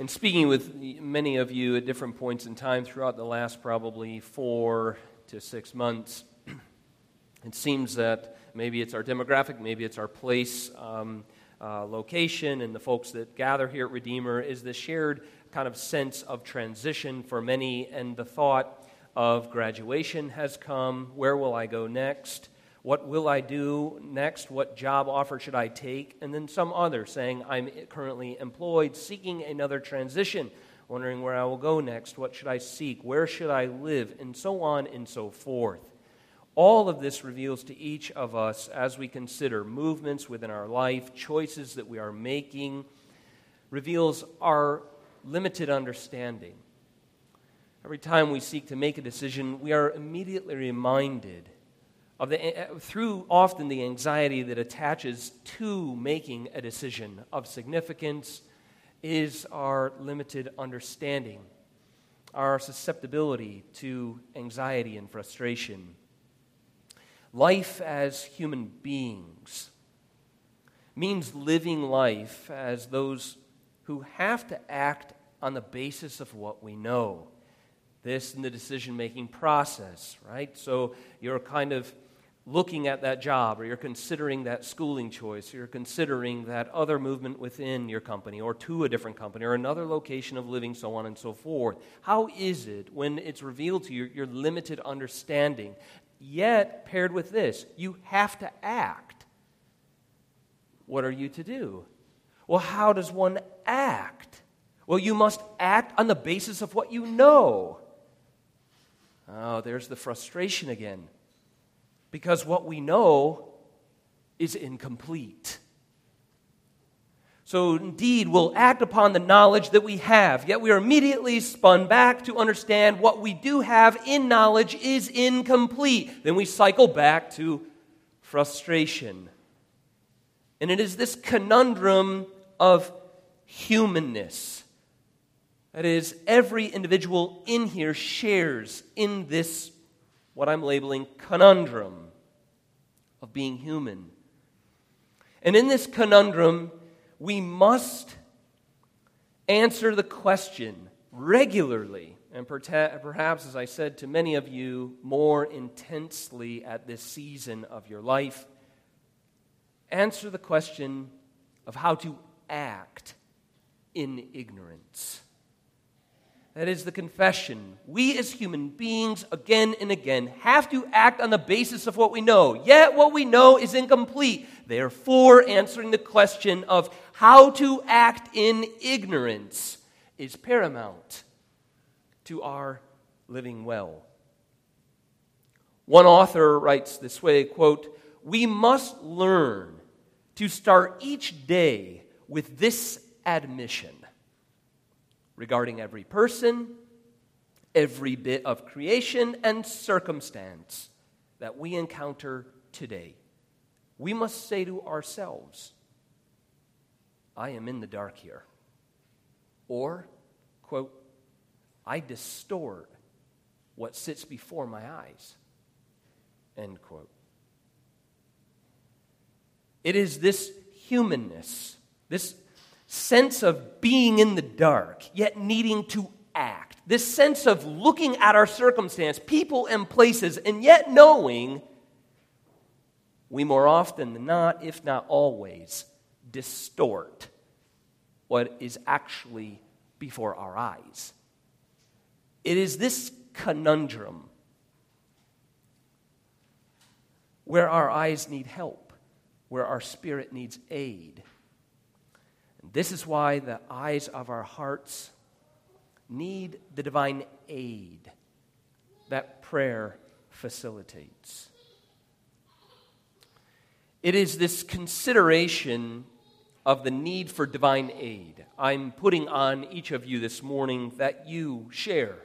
And speaking with many of you at different points in time throughout the last probably four to six months, it seems that maybe it's our demographic, maybe it's our place, um, uh, location, and the folks that gather here at Redeemer is the shared kind of sense of transition for many, and the thought of graduation has come. Where will I go next? What will I do next? What job offer should I take? And then some other saying, I'm currently employed, seeking another transition, wondering where I will go next. What should I seek? Where should I live? And so on and so forth. All of this reveals to each of us as we consider movements within our life, choices that we are making, reveals our limited understanding. Every time we seek to make a decision, we are immediately reminded of the, eh, eh, through often the anxiety that attaches to making a decision of significance is our limited understanding, our susceptibility to anxiety and frustration. Life as human beings means living life as those who have to act on the basis of what we know. This in the decision making process, right? So you're kind of looking at that job or you're considering that schooling choice, or you're considering that other movement within your company or to a different company or another location of living, so on and so forth. How is it when it's revealed to you your limited understanding, yet paired with this, you have to act? What are you to do? Well, how does one act? Well, you must act on the basis of what you know. Oh, there's the frustration again because what we know is incomplete. So, indeed, we'll act upon the knowledge that we have, yet we are immediately spun back to understand what we do have in knowledge is incomplete. Then we cycle back to frustration. And it is this conundrum of humanness. That is, every individual in here shares in this what I'm labeling conundrum of being human. And in this conundrum, we must answer the question regularly, and perhaps, as I said to many of you, more intensely at this season of your life. Answer the question of how to act in ignorance. That is the confession. We as human beings, again and again, have to act on the basis of what we know. Yet what we know is incomplete. Therefore, answering the question of how to act in ignorance is paramount to our living well. One author writes this way quote, We must learn to start each day with this admission regarding every person, every bit of creation and circumstance that we encounter today. We must say to ourselves, I am in the dark here. Or, quote, I distort what sits before my eyes. End quote. It is this humanness, this sense of being in the dark, yet needing to act. This sense of looking at our circumstance, people and places, and yet knowing we more often than not, if not always, distort what is actually before our eyes. It is this conundrum where our eyes need help, where our spirit needs aid this is why the eyes of our hearts need the divine aid that prayer facilitates. It is this consideration of the need for divine aid I'm putting on each of you this morning that you share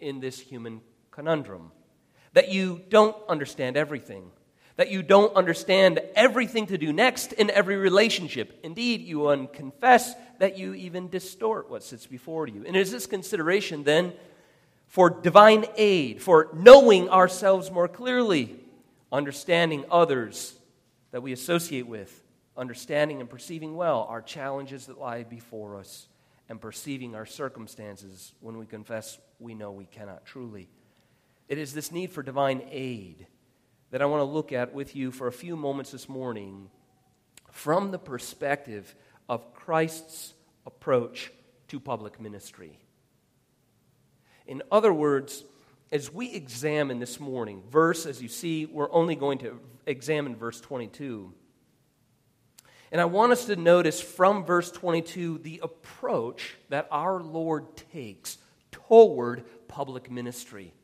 in this human conundrum. That you don't understand everything that you don't understand everything to do next in every relationship. Indeed, you confess that you even distort what sits before you. And it is this consideration then for divine aid, for knowing ourselves more clearly, understanding others that we associate with, understanding and perceiving well our challenges that lie before us, and perceiving our circumstances when we confess we know we cannot truly. It is this need for divine aid that I want to look at with you for a few moments this morning from the perspective of Christ's approach to public ministry. In other words, as we examine this morning, verse, as you see, we're only going to examine verse 22. And I want us to notice from verse 22 the approach that our Lord takes toward public ministry.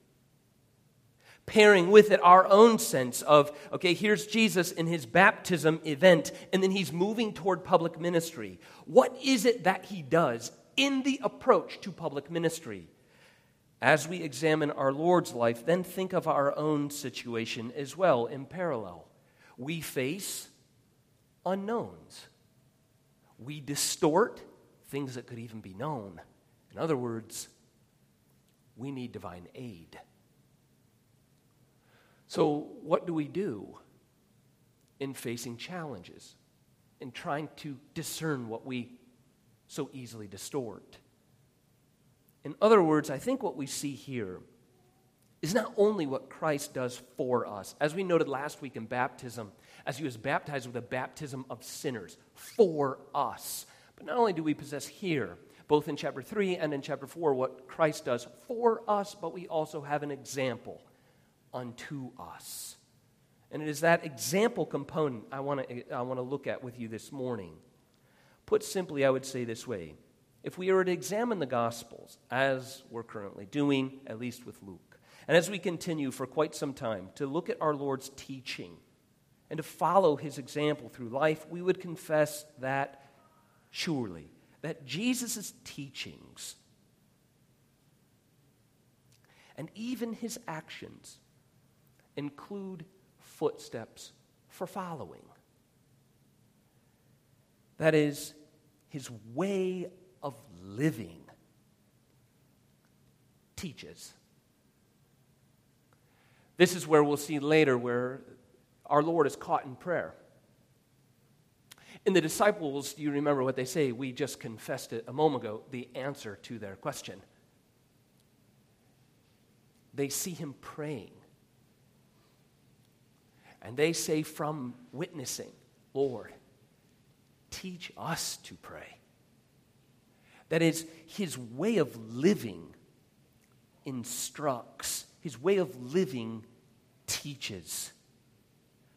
Pairing with it our own sense of, okay, here's Jesus in his baptism event, and then he's moving toward public ministry. What is it that he does in the approach to public ministry? As we examine our Lord's life, then think of our own situation as well in parallel. We face unknowns. We distort things that could even be known. In other words, we need divine aid. So, what do we do in facing challenges, in trying to discern what we so easily distort? In other words, I think what we see here is not only what Christ does for us, as we noted last week in baptism, as he was baptized with a baptism of sinners for us. But not only do we possess here, both in chapter 3 and in chapter 4, what Christ does for us, but we also have an example unto us. And it is that example component I want to I want to look at with you this morning. Put simply, I would say this way if we were to examine the Gospels, as we're currently doing, at least with Luke, and as we continue for quite some time to look at our Lord's teaching and to follow his example through life, we would confess that surely, that Jesus' teachings and even his actions include footsteps for following. That is, his way of living teaches this is where we'll see later where our Lord is caught in prayer. And the disciples, you remember what they say? We just confessed it a moment ago, the answer to their question. They see him praying. And they say from witnessing, Lord, teach us to pray. That is, his way of living instructs, his way of living teaches.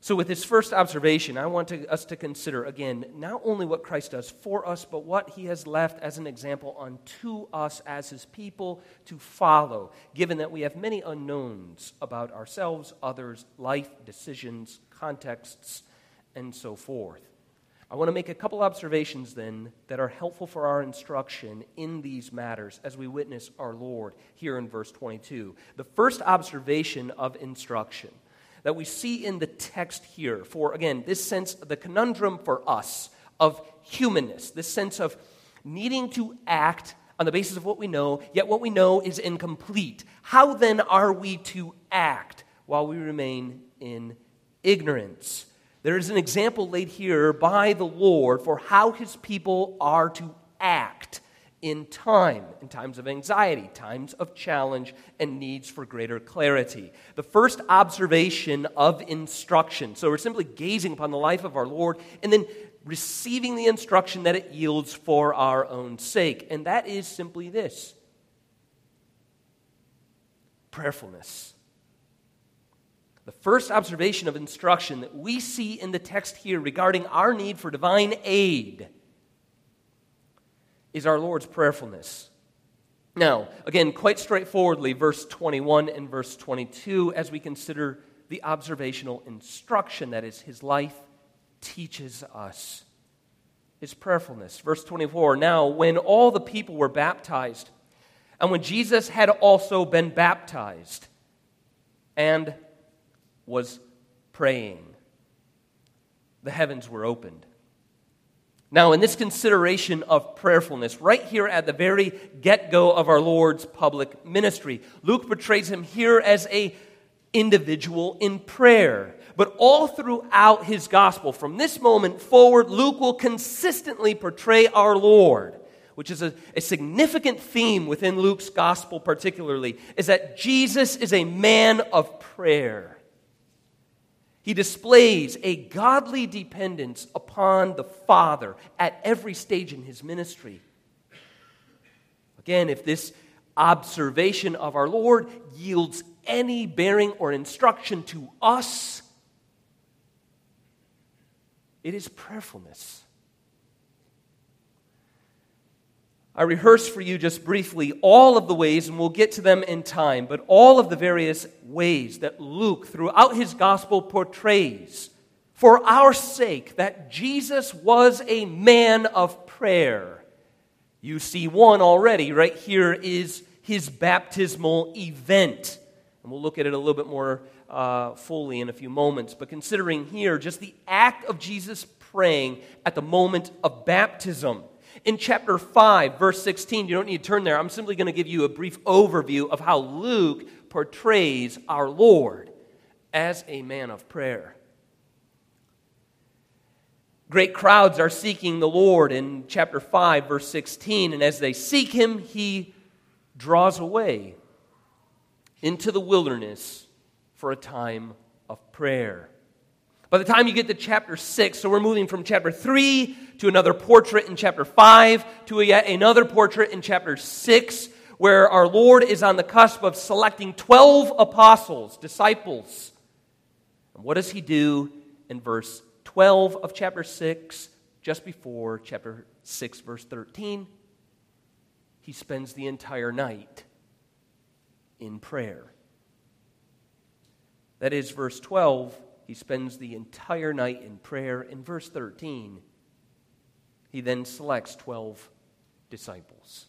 So, with this first observation, I want to, us to consider again not only what Christ does for us, but what he has left as an example unto us as his people to follow, given that we have many unknowns about ourselves, others, life, decisions, contexts, and so forth. I want to make a couple observations then that are helpful for our instruction in these matters as we witness our Lord here in verse 22. The first observation of instruction that we see in the text here, for again, this sense, the conundrum for us of humanness, this sense of needing to act on the basis of what we know, yet what we know is incomplete. How then are we to act while we remain in ignorance? There is an example laid here by the Lord for how his people are to act in time, in times of anxiety, times of challenge, and needs for greater clarity. The first observation of instruction. So we're simply gazing upon the life of our Lord and then receiving the instruction that it yields for our own sake. And that is simply this prayerfulness. The first observation of instruction that we see in the text here regarding our need for divine aid is our Lord's prayerfulness. Now, again, quite straightforwardly, verse 21 and verse 22, as we consider the observational instruction that is, his life teaches us his prayerfulness. Verse 24 Now, when all the people were baptized, and when Jesus had also been baptized, and was praying. The heavens were opened. Now, in this consideration of prayerfulness, right here at the very get go of our Lord's public ministry, Luke portrays him here as a individual in prayer. But all throughout his gospel, from this moment forward, Luke will consistently portray our Lord which is a, a significant theme within Luke's gospel, particularly, is that Jesus is a man of prayer. He displays a godly dependence upon the Father at every stage in his ministry. Again, if this observation of our Lord yields any bearing or instruction to us, it is prayerfulness. I rehearse for you just briefly all of the ways, and we'll get to them in time, but all of the various ways that Luke, throughout his gospel, portrays for our sake that Jesus was a man of prayer. You see one already. Right here is his baptismal event. And we'll look at it a little bit more uh, fully in a few moments. But considering here just the act of Jesus praying at the moment of baptism in chapter 5, verse 16, you don't need to turn there. I'm simply going to give you a brief overview of how Luke portrays our Lord as a man of prayer. Great crowds are seeking the Lord in chapter 5, verse 16, and as they seek him, he draws away into the wilderness for a time of prayer. By the time you get to chapter 6, so we're moving from chapter 3 to another portrait in chapter 5 to yet another portrait in chapter 6, where our Lord is on the cusp of selecting 12 apostles, disciples. And what does he do in verse 12 of chapter 6, just before chapter 6, verse 13? He spends the entire night in prayer. That is, verse 12 he spends the entire night in prayer. In verse 13, he then selects 12 disciples.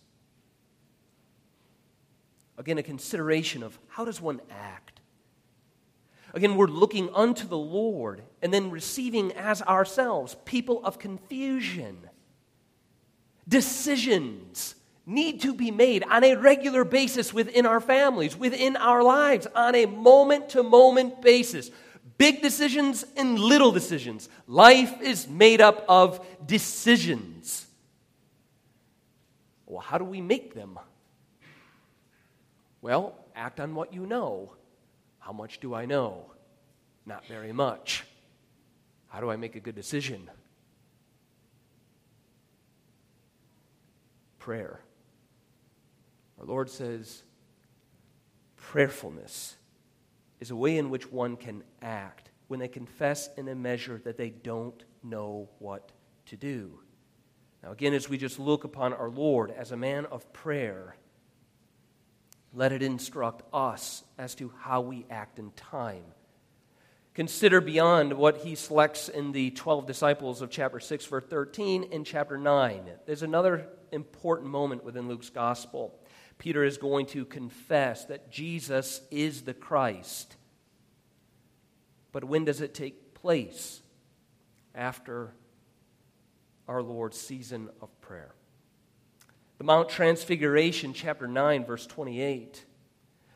Again, a consideration of how does one act? Again, we're looking unto the Lord and then receiving as ourselves people of confusion. Decisions need to be made on a regular basis within our families, within our lives, on a moment to moment basis big decisions and little decisions. Life is made up of decisions. Well, how do we make them? Well, act on what you know. How much do I know? Not very much. How do I make a good decision? Prayer. Our Lord says, prayerfulness is a way in which one can act when they confess in a measure that they don't know what to do. Now, again, as we just look upon our Lord as a man of prayer, let it instruct us as to how we act in time. Consider beyond what he selects in the 12 disciples of chapter 6, verse 13, and chapter 9. There's another important moment within Luke's gospel. Peter is going to confess that Jesus is the Christ. But when does it take place? After our Lord's season of prayer. The Mount Transfiguration, chapter 9, verse 28.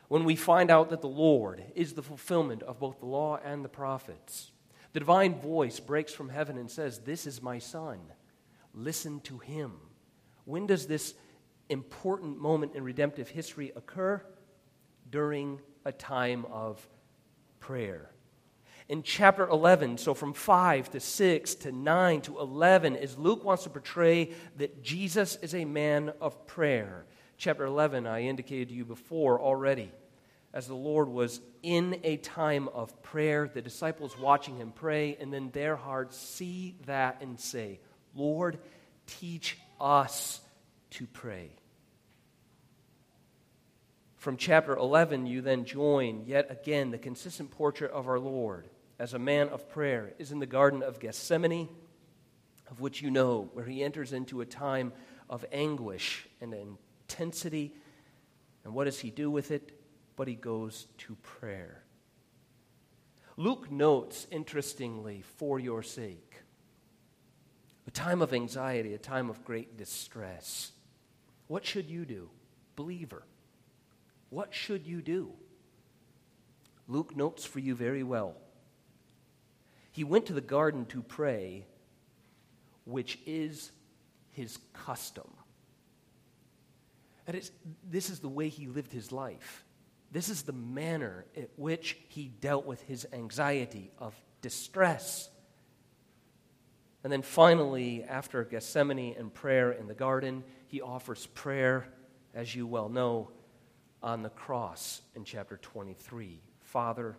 When we find out that the Lord is the fulfillment of both the law and the prophets, the divine voice breaks from heaven and says, This is my Son. Listen to him. When does this important moment in redemptive history occur during a time of prayer. In chapter 11, so from 5 to 6 to 9 to 11, is Luke wants to portray that Jesus is a man of prayer. Chapter 11, I indicated to you before already. As the Lord was in a time of prayer, the disciples watching him pray, and then their hearts see that and say, Lord, teach us to pray. From chapter 11, you then join yet again the consistent portrait of our Lord as a man of prayer is in the Garden of Gethsemane, of which you know, where he enters into a time of anguish and intensity. And what does he do with it? But he goes to prayer. Luke notes, interestingly, for your sake, a time of anxiety, a time of great distress. What should you do, believer? What should you do? Luke notes for you very well. He went to the garden to pray, which is his custom. Is, this is the way he lived his life. This is the manner in which he dealt with his anxiety of distress. And then finally, after Gethsemane and prayer in the garden, he offers prayer, as you well know, on the cross in chapter 23. Father,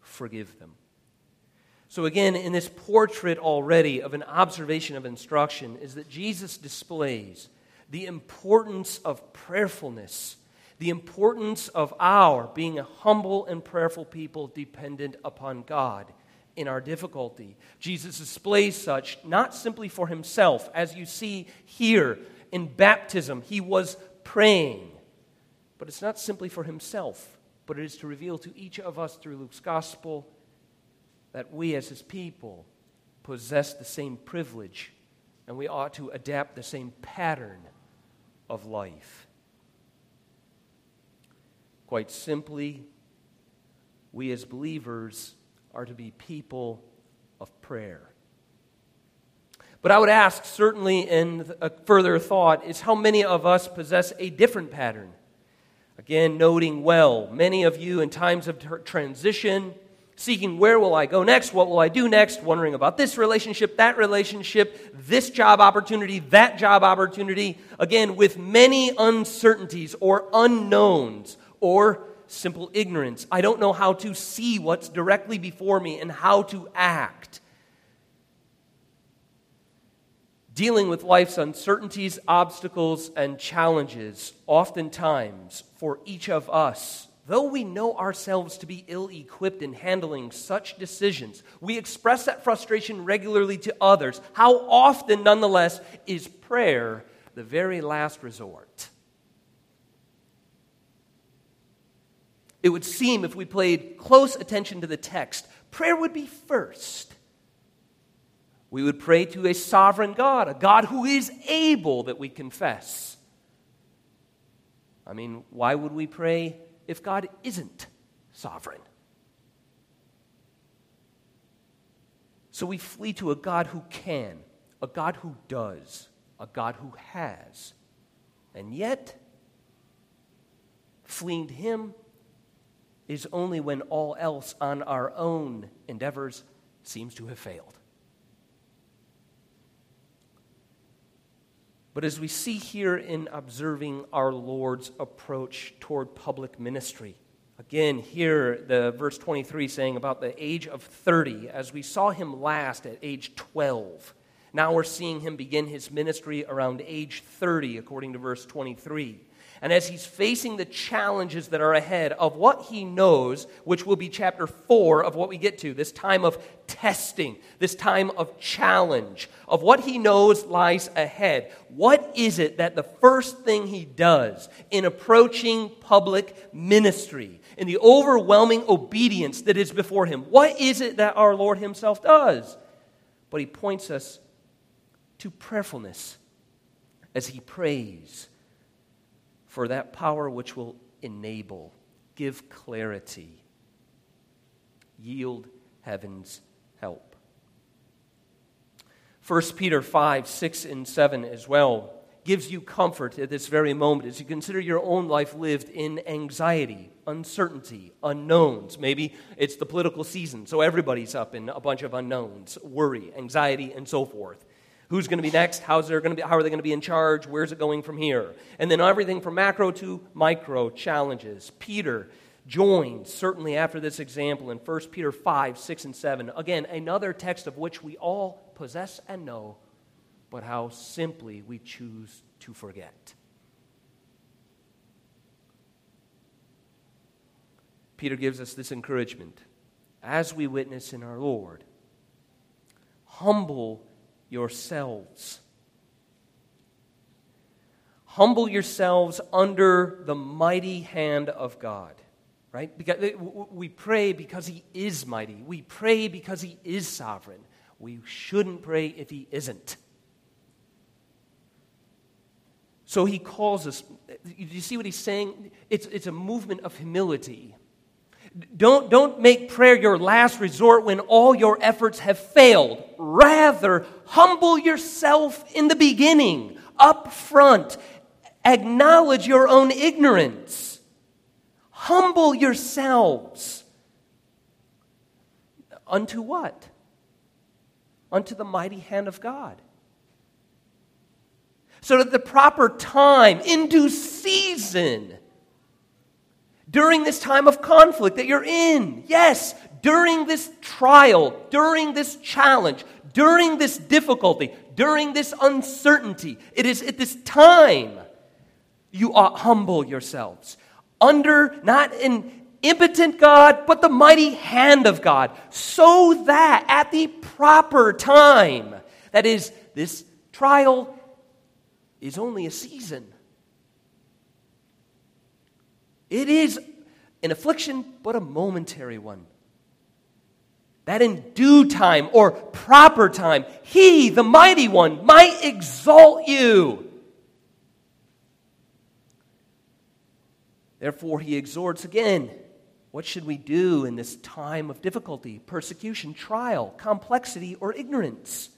forgive them. So, again, in this portrait already of an observation of instruction, is that Jesus displays the importance of prayerfulness, the importance of our being a humble and prayerful people dependent upon God in our difficulty. Jesus displays such not simply for himself, as you see here in baptism, he was praying, but it's not simply for himself, but it is to reveal to each of us through Luke's gospel that we as his people possess the same privilege and we ought to adapt the same pattern of life. Quite simply, we as believers are to be people of prayer. But I would ask, certainly in a further thought, is how many of us possess a different pattern? Again, noting well, many of you in times of transition, seeking where will I go next? What will I do next? Wondering about this relationship, that relationship, this job opportunity, that job opportunity. Again, with many uncertainties or unknowns or simple ignorance. I don't know how to see what's directly before me and how to act. Dealing with life's uncertainties, obstacles, and challenges, oftentimes for each of us Though we know ourselves to be ill equipped in handling such decisions, we express that frustration regularly to others. How often, nonetheless, is prayer the very last resort? It would seem, if we paid close attention to the text, prayer would be first. We would pray to a sovereign God, a God who is able that we confess. I mean, why would we pray if God isn't sovereign? So we flee to a God who can, a God who does, a God who has. And yet, fleeing to Him is only when all else on our own endeavors seems to have failed. But as we see here in observing our Lord's approach toward public ministry, again, here the verse 23 saying about the age of 30, as we saw him last at age 12, now we're seeing him begin his ministry around age 30, according to verse 23. And as he's facing the challenges that are ahead of what he knows, which will be chapter four of what we get to, this time of testing, this time of challenge, of what he knows lies ahead, what is it that the first thing he does in approaching public ministry, in the overwhelming obedience that is before him, what is it that our Lord himself does? But he points us to prayerfulness as he prays for that power which will enable, give clarity, yield heaven's help. 1 Peter 5, 6, and 7 as well gives you comfort at this very moment as you consider your own life lived in anxiety, uncertainty, unknowns. Maybe it's the political season, so everybody's up in a bunch of unknowns, worry, anxiety, and so forth. Who's going to be next? How's going to be, how are they going to be in charge? Where's it going from here? And then everything from macro to micro challenges. Peter joined, certainly after this example, in 1 Peter 5, 6, and 7. Again, another text of which we all possess and know, but how simply we choose to forget. Peter gives us this encouragement as we witness in our Lord. Humble yourselves. Humble yourselves under the mighty hand of God. Right? Because eh, we pray because He is mighty. We pray because He is sovereign. We shouldn't pray if He isn't. So He calls us. Eh, Do you see what He's saying? It's, it's a movement of humility don't, don't make prayer your last resort when all your efforts have failed. Rather, humble yourself in the beginning, up front, Acknowledge your own ignorance. Humble yourselves. Unto what? Unto the mighty hand of God. So that the proper time, in due season, during this time of conflict that you're in, yes, during this trial, during this challenge, during this difficulty, during this uncertainty, it is at this time you ought humble yourselves under not an impotent God, but the mighty hand of God, so that at the proper time, that is, this trial is only a season. It is an affliction, but a momentary one. That in due time or proper time, He, the mighty one, might exalt you Therefore, he exhorts again what should we do in this time of difficulty, persecution, trial, complexity, or ignorance?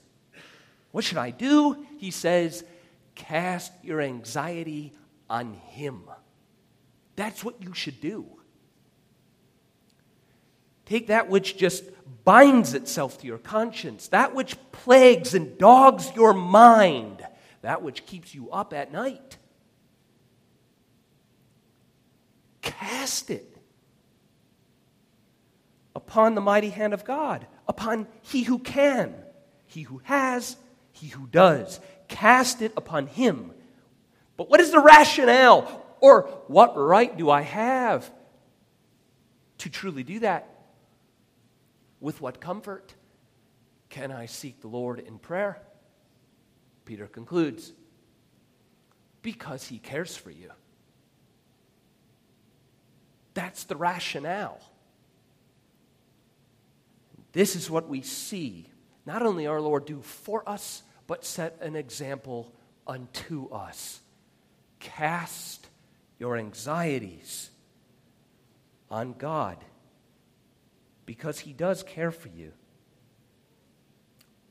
What should I do? He says, cast your anxiety on him. That's what you should do. Take that which just binds itself to your conscience, that which plagues and dogs your mind, that which keeps you up at night. cast it upon the mighty hand of God, upon he who can, he who has, he who does. Cast it upon him. But what is the rationale? Or what right do I have to truly do that? With what comfort can I seek the Lord in prayer? Peter concludes because he cares for you. That's the rationale. This is what we see not only our Lord do for us, but set an example unto us. Cast your anxieties on God because He does care for you.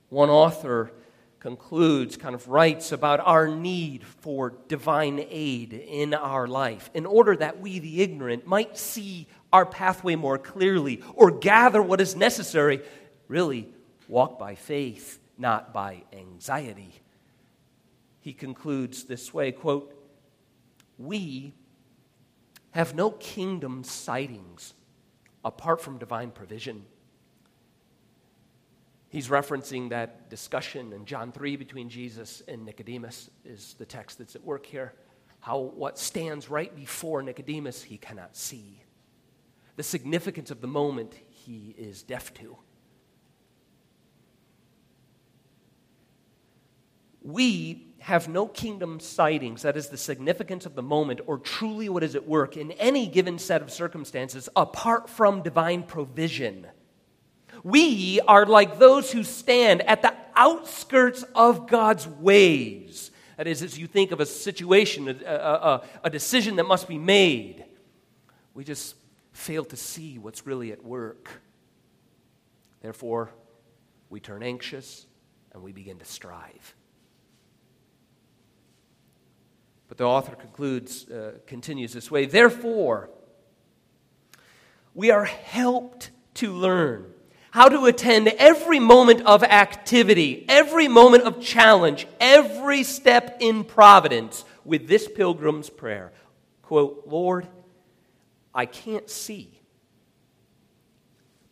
One author concludes, kind of writes about our need for divine aid in our life in order that we, the ignorant, might see our pathway more clearly or gather what is necessary. Really, walk by faith, not by anxiety. He concludes this way quote, We have no kingdom sightings apart from divine provision. He's referencing that discussion in John 3 between Jesus and Nicodemus, is the text that's at work here. How what stands right before Nicodemus he cannot see. The significance of the moment he is deaf to. We have no kingdom sightings, that is the significance of the moment, or truly what is at work in any given set of circumstances apart from divine provision. We are like those who stand at the outskirts of God's ways. That is, as you think of a situation, a, a, a, decision that must be made, we just fail to see what's really at work. Therefore, we turn anxious and we begin to strive. But the author concludes, uh, continues this way Therefore, we are helped to learn how to attend every moment of activity, every moment of challenge, every step in providence with this pilgrim's prayer. Quote, Lord, I can't see.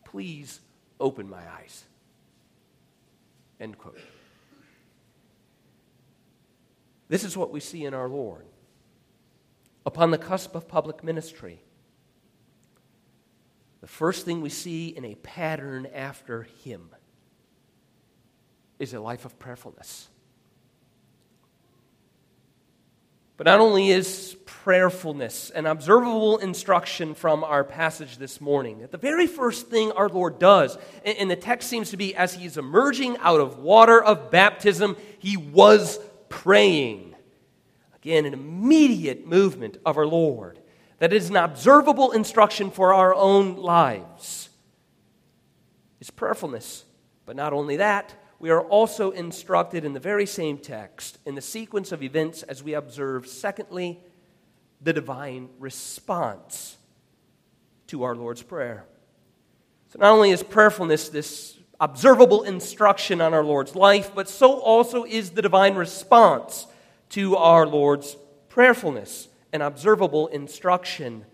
Please open my eyes. End quote. This is what we see in our Lord. Upon the cusp of public ministry, the first thing we see in a pattern after him is a life of prayerfulness. But not only is prayerfulness an observable instruction from our passage this morning, that the very first thing our Lord does, and the text seems to be as he's emerging out of water of baptism, he was praying. Again, an immediate movement of our Lord that is an observable instruction for our own lives is prayerfulness. But not only that, we are also instructed in the very same text, in the sequence of events as we observe, secondly, the divine response to our Lord's Prayer. So, not only is prayerfulness this observable instruction on our Lord's life, but so also is the divine response to our Lord's prayerfulness, an observable instruction,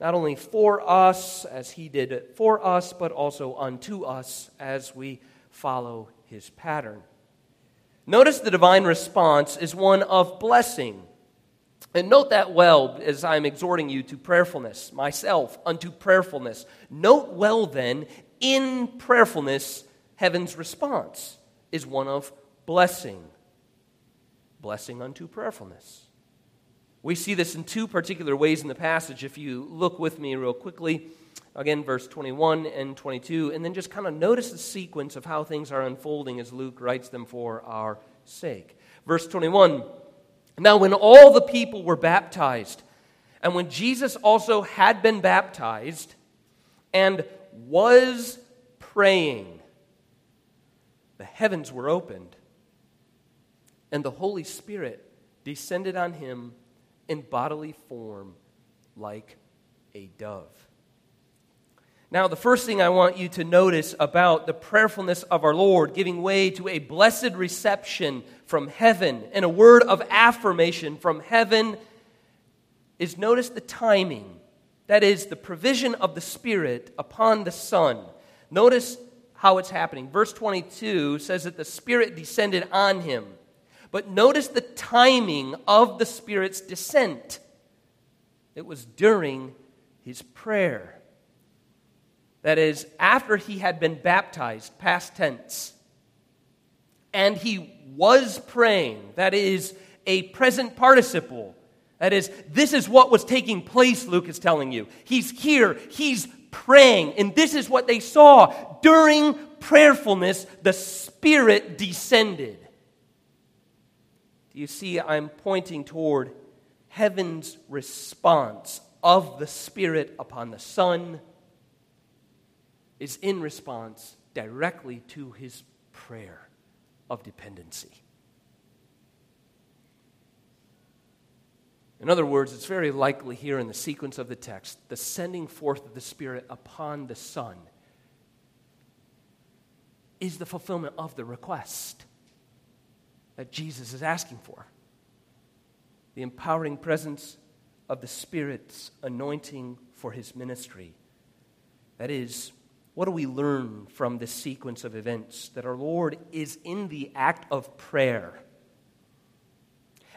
not only for us as He did for us, but also unto us as we follow His pattern. Notice the divine response is one of blessing. And note that well as I'm exhorting you to prayerfulness, myself unto prayerfulness. Note well then in prayerfulness, heaven's response is one of blessing. Blessing unto prayerfulness. We see this in two particular ways in the passage. If you look with me real quickly, again, verse 21 and 22, and then just kind of notice the sequence of how things are unfolding as Luke writes them for our sake. Verse 21 Now, when all the people were baptized, and when Jesus also had been baptized, and was praying, the heavens were opened, and the Holy Spirit descended on him in bodily form like a dove. Now, the first thing I want you to notice about the prayerfulness of our Lord giving way to a blessed reception from heaven and a word of affirmation from heaven is notice the timing that is, the provision of the Spirit upon the Son. Notice how it's happening. Verse 22 says that the Spirit descended on him. But notice the timing of the Spirit's descent. It was during his prayer. That is, after he had been baptized, past tense, and he was praying. That is, a present participle that is, this is what was taking place, Luke is telling you. He's here, he's praying, and this is what they saw. During prayerfulness, the Spirit descended. Do you see? I'm pointing toward heaven's response of the Spirit upon the Son is in response directly to his prayer of dependency. In other words, it's very likely here in the sequence of the text, the sending forth of the Spirit upon the Son is the fulfillment of the request that Jesus is asking for. The empowering presence of the Spirit's anointing for his ministry. That is, what do we learn from this sequence of events? That our Lord is in the act of prayer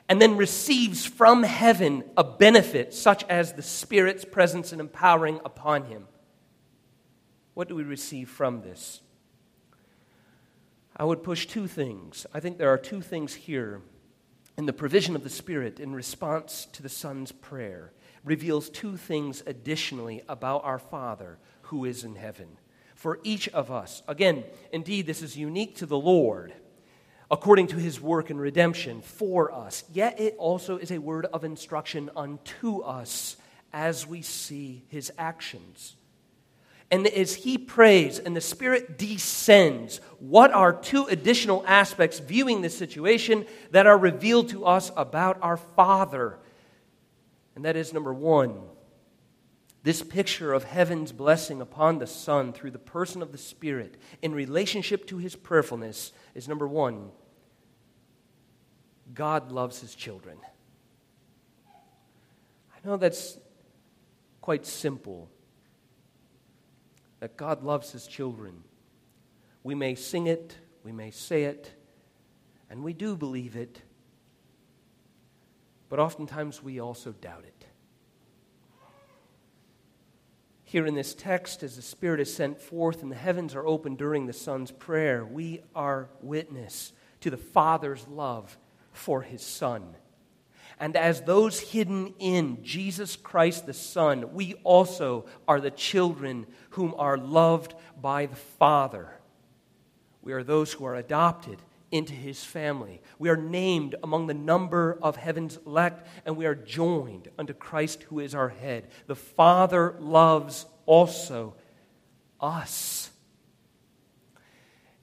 and then receives from heaven a benefit such as the Spirit's presence and empowering upon him. What do we receive from this? I would push two things. I think there are two things here in the provision of the Spirit in response to the Son's prayer reveals two things additionally about our Father who is in heaven. For each of us, again, indeed, this is unique to the Lord according to his work and redemption for us. Yet it also is a word of instruction unto us as we see his actions. And as he prays and the Spirit descends, what are two additional aspects viewing this situation that are revealed to us about our Father? And that is number one, this picture of heaven's blessing upon the Son through the person of the Spirit in relationship to his prayerfulness is number one, God loves his children. I know that's quite simple, that God loves his children. We may sing it, we may say it, and we do believe it, but oftentimes we also doubt it. Here in this text, as the Spirit is sent forth and the heavens are opened during the Son's prayer, we are witness to the Father's love for his Son. And as those hidden in Jesus Christ the Son, we also are the children whom are loved by the Father. We are those who are adopted into his family. We are named among the number of heaven's elect, and we are joined unto Christ who is our head. The Father loves also us.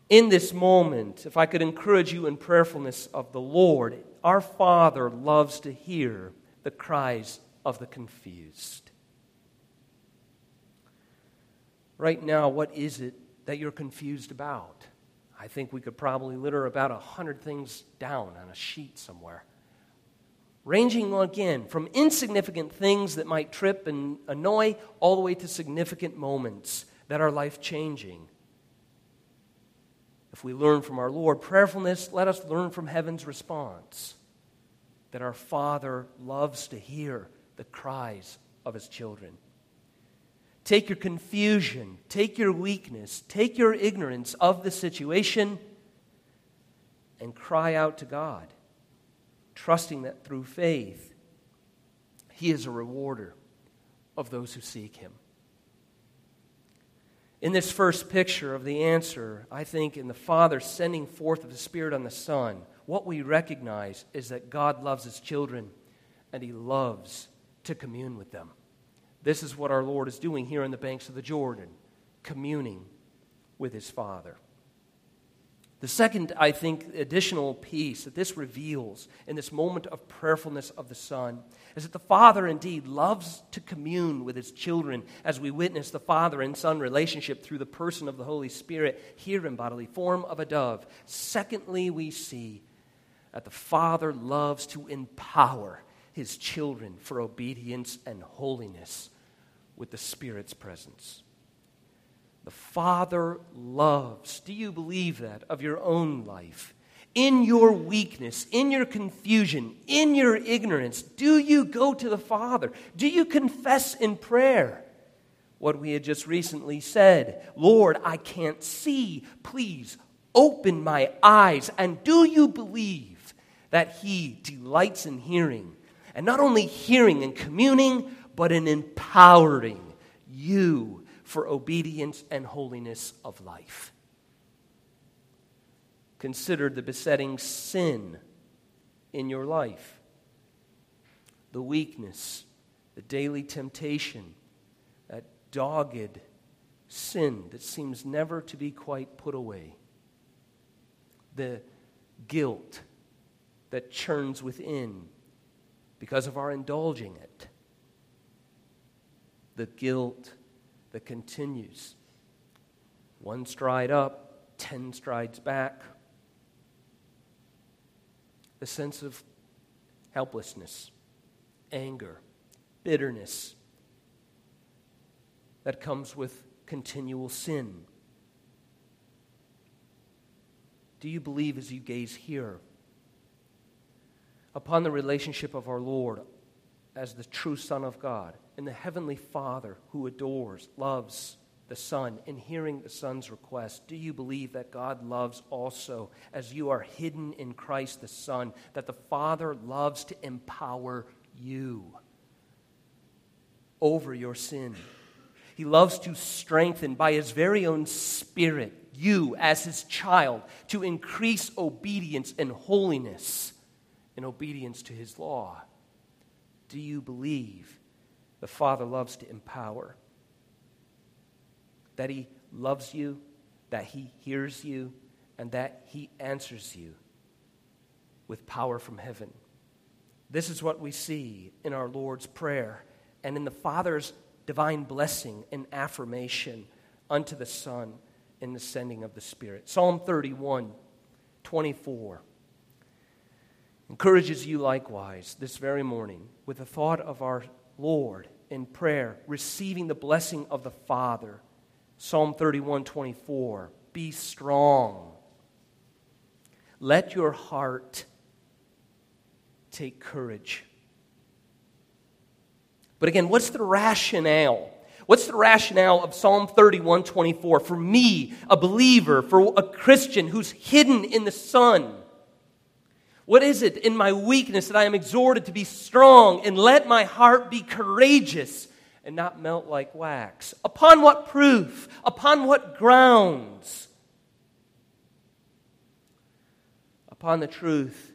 in this moment, if I could encourage you in prayerfulness of the Lord, our Father loves to hear the cries of the confused. Right now, what is it that you're confused about? I think we could probably litter about a hundred things down on a sheet somewhere. Ranging again from insignificant things that might trip and annoy all the way to significant moments that are life changing. If we learn from our Lord prayerfulness, let us learn from heaven's response that our Father loves to hear the cries of his children. Take your confusion, take your weakness, take your ignorance of the situation, and cry out to God, trusting that through faith, He is a rewarder of those who seek Him. In this first picture of the answer, I think in the Father sending forth of the Spirit on the Son, what we recognize is that God loves His children and He loves to commune with them. This is what our Lord is doing here on the banks of the Jordan, communing with his Father. The second, I think, additional piece that this reveals in this moment of prayerfulness of the Son is that the Father indeed loves to commune with his children as we witness the Father and Son relationship through the person of the Holy Spirit here in bodily form of a dove. Secondly, we see that the Father loves to empower his children for obedience and holiness with the Spirit's presence. The Father loves, do you believe that, of your own life? In your weakness, in your confusion, in your ignorance, do you go to the Father? Do you confess in prayer? What we had just recently said Lord, I can't see. Please open my eyes. And do you believe that He delights in hearing? And not only hearing and communing, but in empowering you for obedience and holiness of life. Consider the besetting sin in your life, the weakness, the daily temptation, that dogged sin that seems never to be quite put away, the guilt that churns within because of our indulging it the guilt that continues. One stride up, ten strides back. The sense of helplessness, anger, bitterness that comes with continual sin. Do you believe as you gaze here upon the relationship of our Lord as the true Son of God? And the Heavenly Father who adores, loves the Son, in hearing the Son's request, do you believe that God loves also, as you are hidden in Christ the Son, that the Father loves to empower you over your sin? He loves to strengthen by His very own Spirit you as His child to increase obedience and holiness in obedience to His law. Do you believe the Father loves to empower. That He loves you, that He hears you, and that He answers you with power from heaven. This is what we see in our Lord's Prayer and in the Father's divine blessing and affirmation unto the Son in the sending of the Spirit. Psalm 31, 24 encourages you likewise this very morning with the thought of our Lord in prayer, receiving the blessing of the Father. Psalm 31 24. Be strong. Let your heart take courage. But again, what's the rationale? What's the rationale of Psalm 31 24 for me, a believer, for a Christian who's hidden in the Son? What is it in my weakness that I am exhorted to be strong and let my heart be courageous and not melt like wax? Upon what proof? Upon what grounds? Upon the truth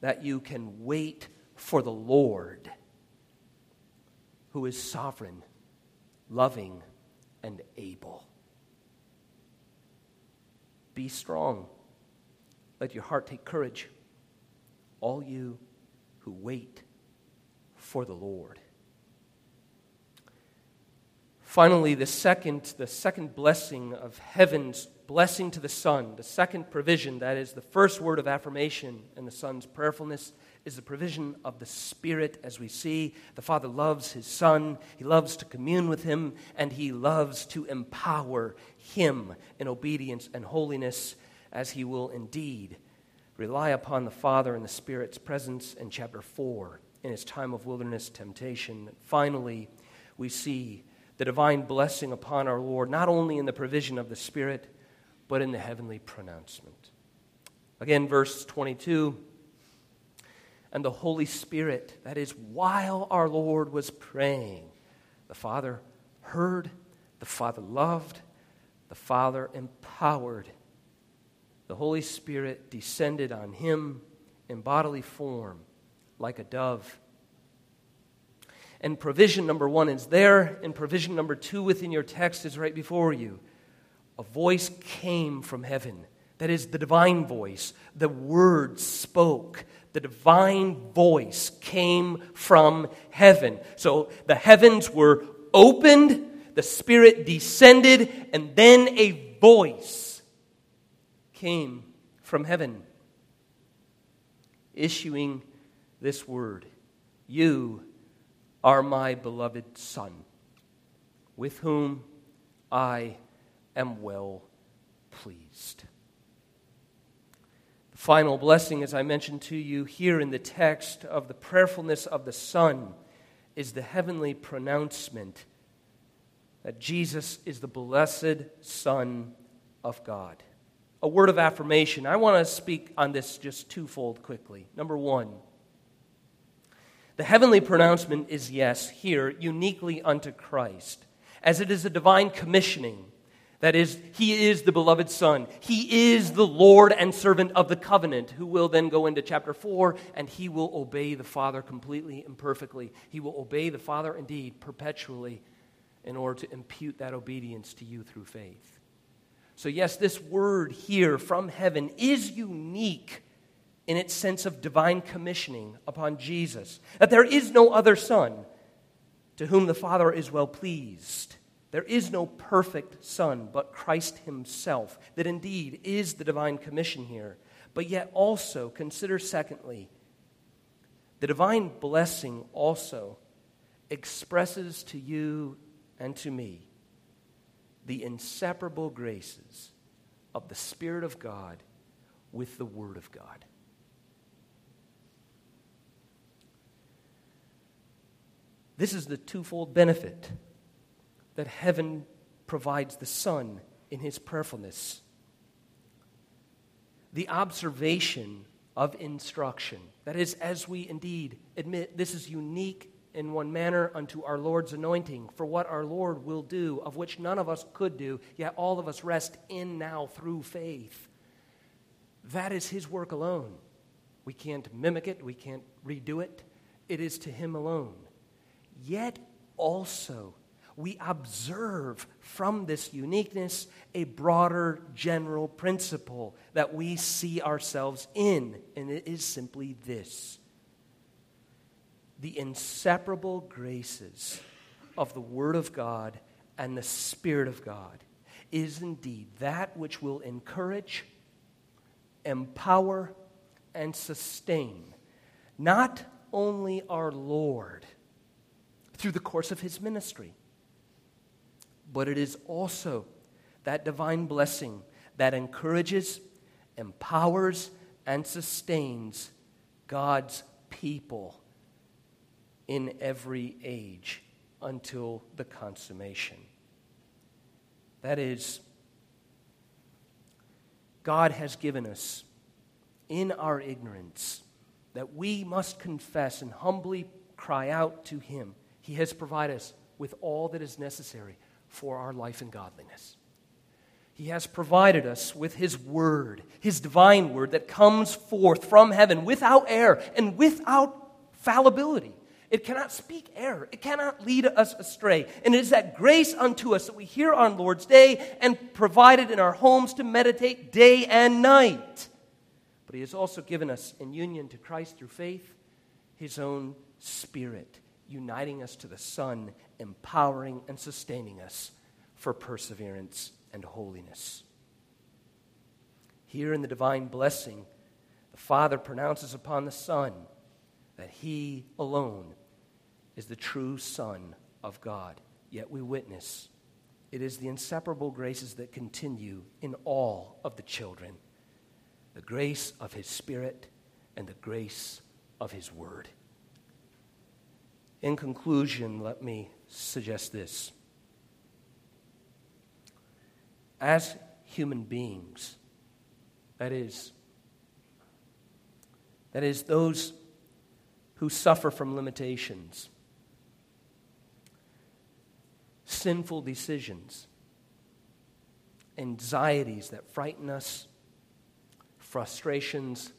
that you can wait for the Lord, who is sovereign, loving, and able. Be strong. Let your heart take courage. All you who wait for the Lord. Finally, the second, the second blessing of heaven's blessing to the Son, the second provision, that is the first word of affirmation in the Son's prayerfulness, is the provision of the Spirit. As we see, the Father loves His Son, He loves to commune with Him, and He loves to empower Him in obedience and holiness, as He will indeed rely upon the Father and the Spirit's presence in chapter 4 in His time of wilderness temptation. Finally, we see the divine blessing upon our Lord, not only in the provision of the Spirit, but in the heavenly pronouncement. Again, verse 22 and the Holy Spirit, that is, while our Lord was praying, the Father heard, the Father loved, the Father empowered. The Holy Spirit descended on him in bodily form like a dove and provision number one is there, and provision number two within your text is right before you. A voice came from heaven. That is the divine voice. The word spoke. The divine voice came from heaven. So the heavens were opened, the Spirit descended, and then a voice came from heaven, issuing this word You are my beloved Son, with whom I am well pleased. The final blessing, as I mentioned to you here in the text of the prayerfulness of the Son, is the heavenly pronouncement that Jesus is the blessed Son of God. A word of affirmation. I want to speak on this just twofold quickly. Number one, the heavenly pronouncement is yes, here, uniquely unto Christ, as it is a divine commissioning. That is, He is the beloved Son. He is the Lord and servant of the covenant, who will then go into chapter 4, and He will obey the Father completely and perfectly. He will obey the Father indeed perpetually in order to impute that obedience to you through faith. So, yes, this word here from heaven is unique in its sense of divine commissioning upon Jesus. That there is no other Son to whom the Father is well pleased. There is no perfect Son but Christ Himself, that indeed is the divine commission here. But yet also, consider secondly, the divine blessing also expresses to you and to me the inseparable graces of the Spirit of God with the Word of God. This is the twofold benefit that heaven provides the Son in his prayerfulness. The observation of instruction. That is, as we indeed admit this is unique in one manner unto our Lord's anointing, for what our Lord will do, of which none of us could do, yet all of us rest in now through faith. That is His work alone. We can't mimic it, we can't redo it. It is to Him alone. Yet also, we observe from this uniqueness a broader general principle that we see ourselves in, and it is simply this the inseparable graces of the Word of God and the Spirit of God is indeed that which will encourage, empower, and sustain not only our Lord through the course of his ministry. But it is also that divine blessing that encourages, empowers, and sustains God's people in every age until the consummation. That is, God has given us in our ignorance that we must confess and humbly cry out to Him he has provided us with all that is necessary for our life and godliness. He has provided us with His Word, His divine Word that comes forth from heaven without error and without fallibility. It cannot speak error. It cannot lead us astray. And it is that grace unto us that we hear on Lord's day and provided in our homes to meditate day and night. But He has also given us, in union to Christ through faith, His own Spirit, uniting us to the Son, empowering and sustaining us for perseverance and holiness. Here in the divine blessing, the Father pronounces upon the Son that He alone is the true Son of God. Yet we witness it is the inseparable graces that continue in all of the children the grace of His Spirit and the grace of His Word. In conclusion, let me suggest this. As human beings, that is, that is, those who suffer from limitations, sinful decisions, anxieties that frighten us, frustrations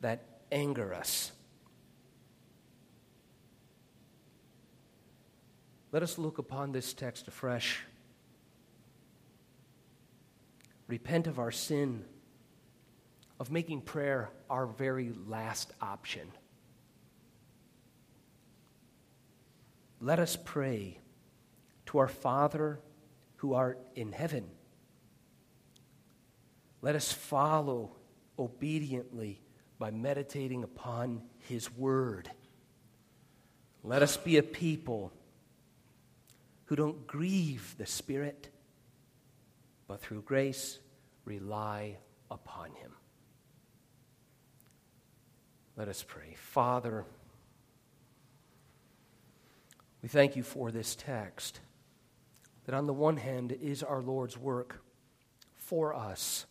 that anger us. Let us look upon this text afresh. Repent of our sin, of making prayer our very last option. Let us pray to our Father who art in heaven. Let us follow obediently by meditating upon his word. Let us be a people who don't grieve the Spirit, but through grace rely upon him. Let us pray. Father, we thank you for this text that on the one hand is our Lord's work for us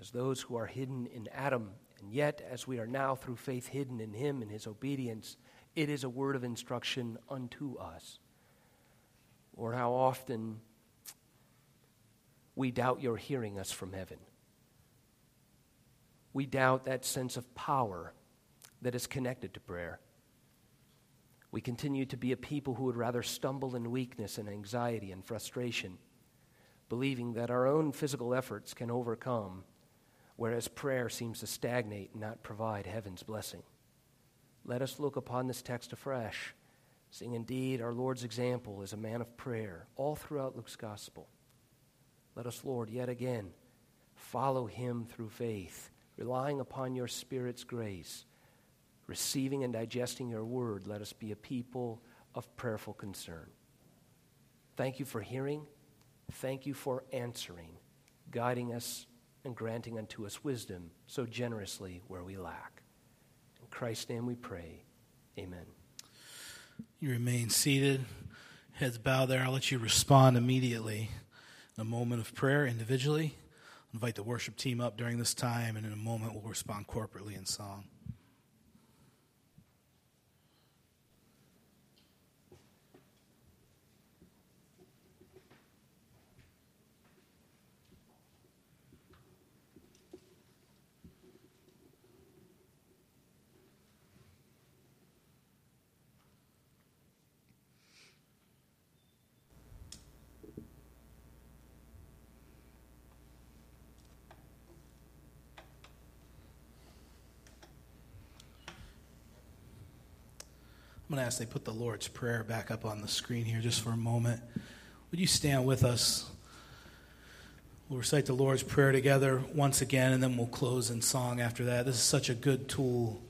as those who are hidden in Adam, and yet as we are now through faith hidden in him and his obedience, it is a word of instruction unto us. Or how often we doubt your hearing us from heaven. We doubt that sense of power that is connected to prayer. We continue to be a people who would rather stumble in weakness and anxiety and frustration, believing that our own physical efforts can overcome, whereas prayer seems to stagnate and not provide heaven's blessing. Let us look upon this text afresh, seeing indeed our Lord's example is a man of prayer all throughout Luke's gospel. Let us, Lord, yet again follow him through faith, relying upon your Spirit's grace receiving and digesting your word, let us be a people of prayerful concern. Thank you for hearing. Thank you for answering, guiding us, and granting unto us wisdom so generously where we lack. In Christ's name we pray. Amen. You remain seated, heads bowed there. I'll let you respond immediately in a moment of prayer individually. invite the worship team up during this time, and in a moment we'll respond corporately in song. I'm going to ask they put the Lord's Prayer back up on the screen here just for a moment. Would you stand with us? We'll recite the Lord's Prayer together once again, and then we'll close in song after that. This is such a good tool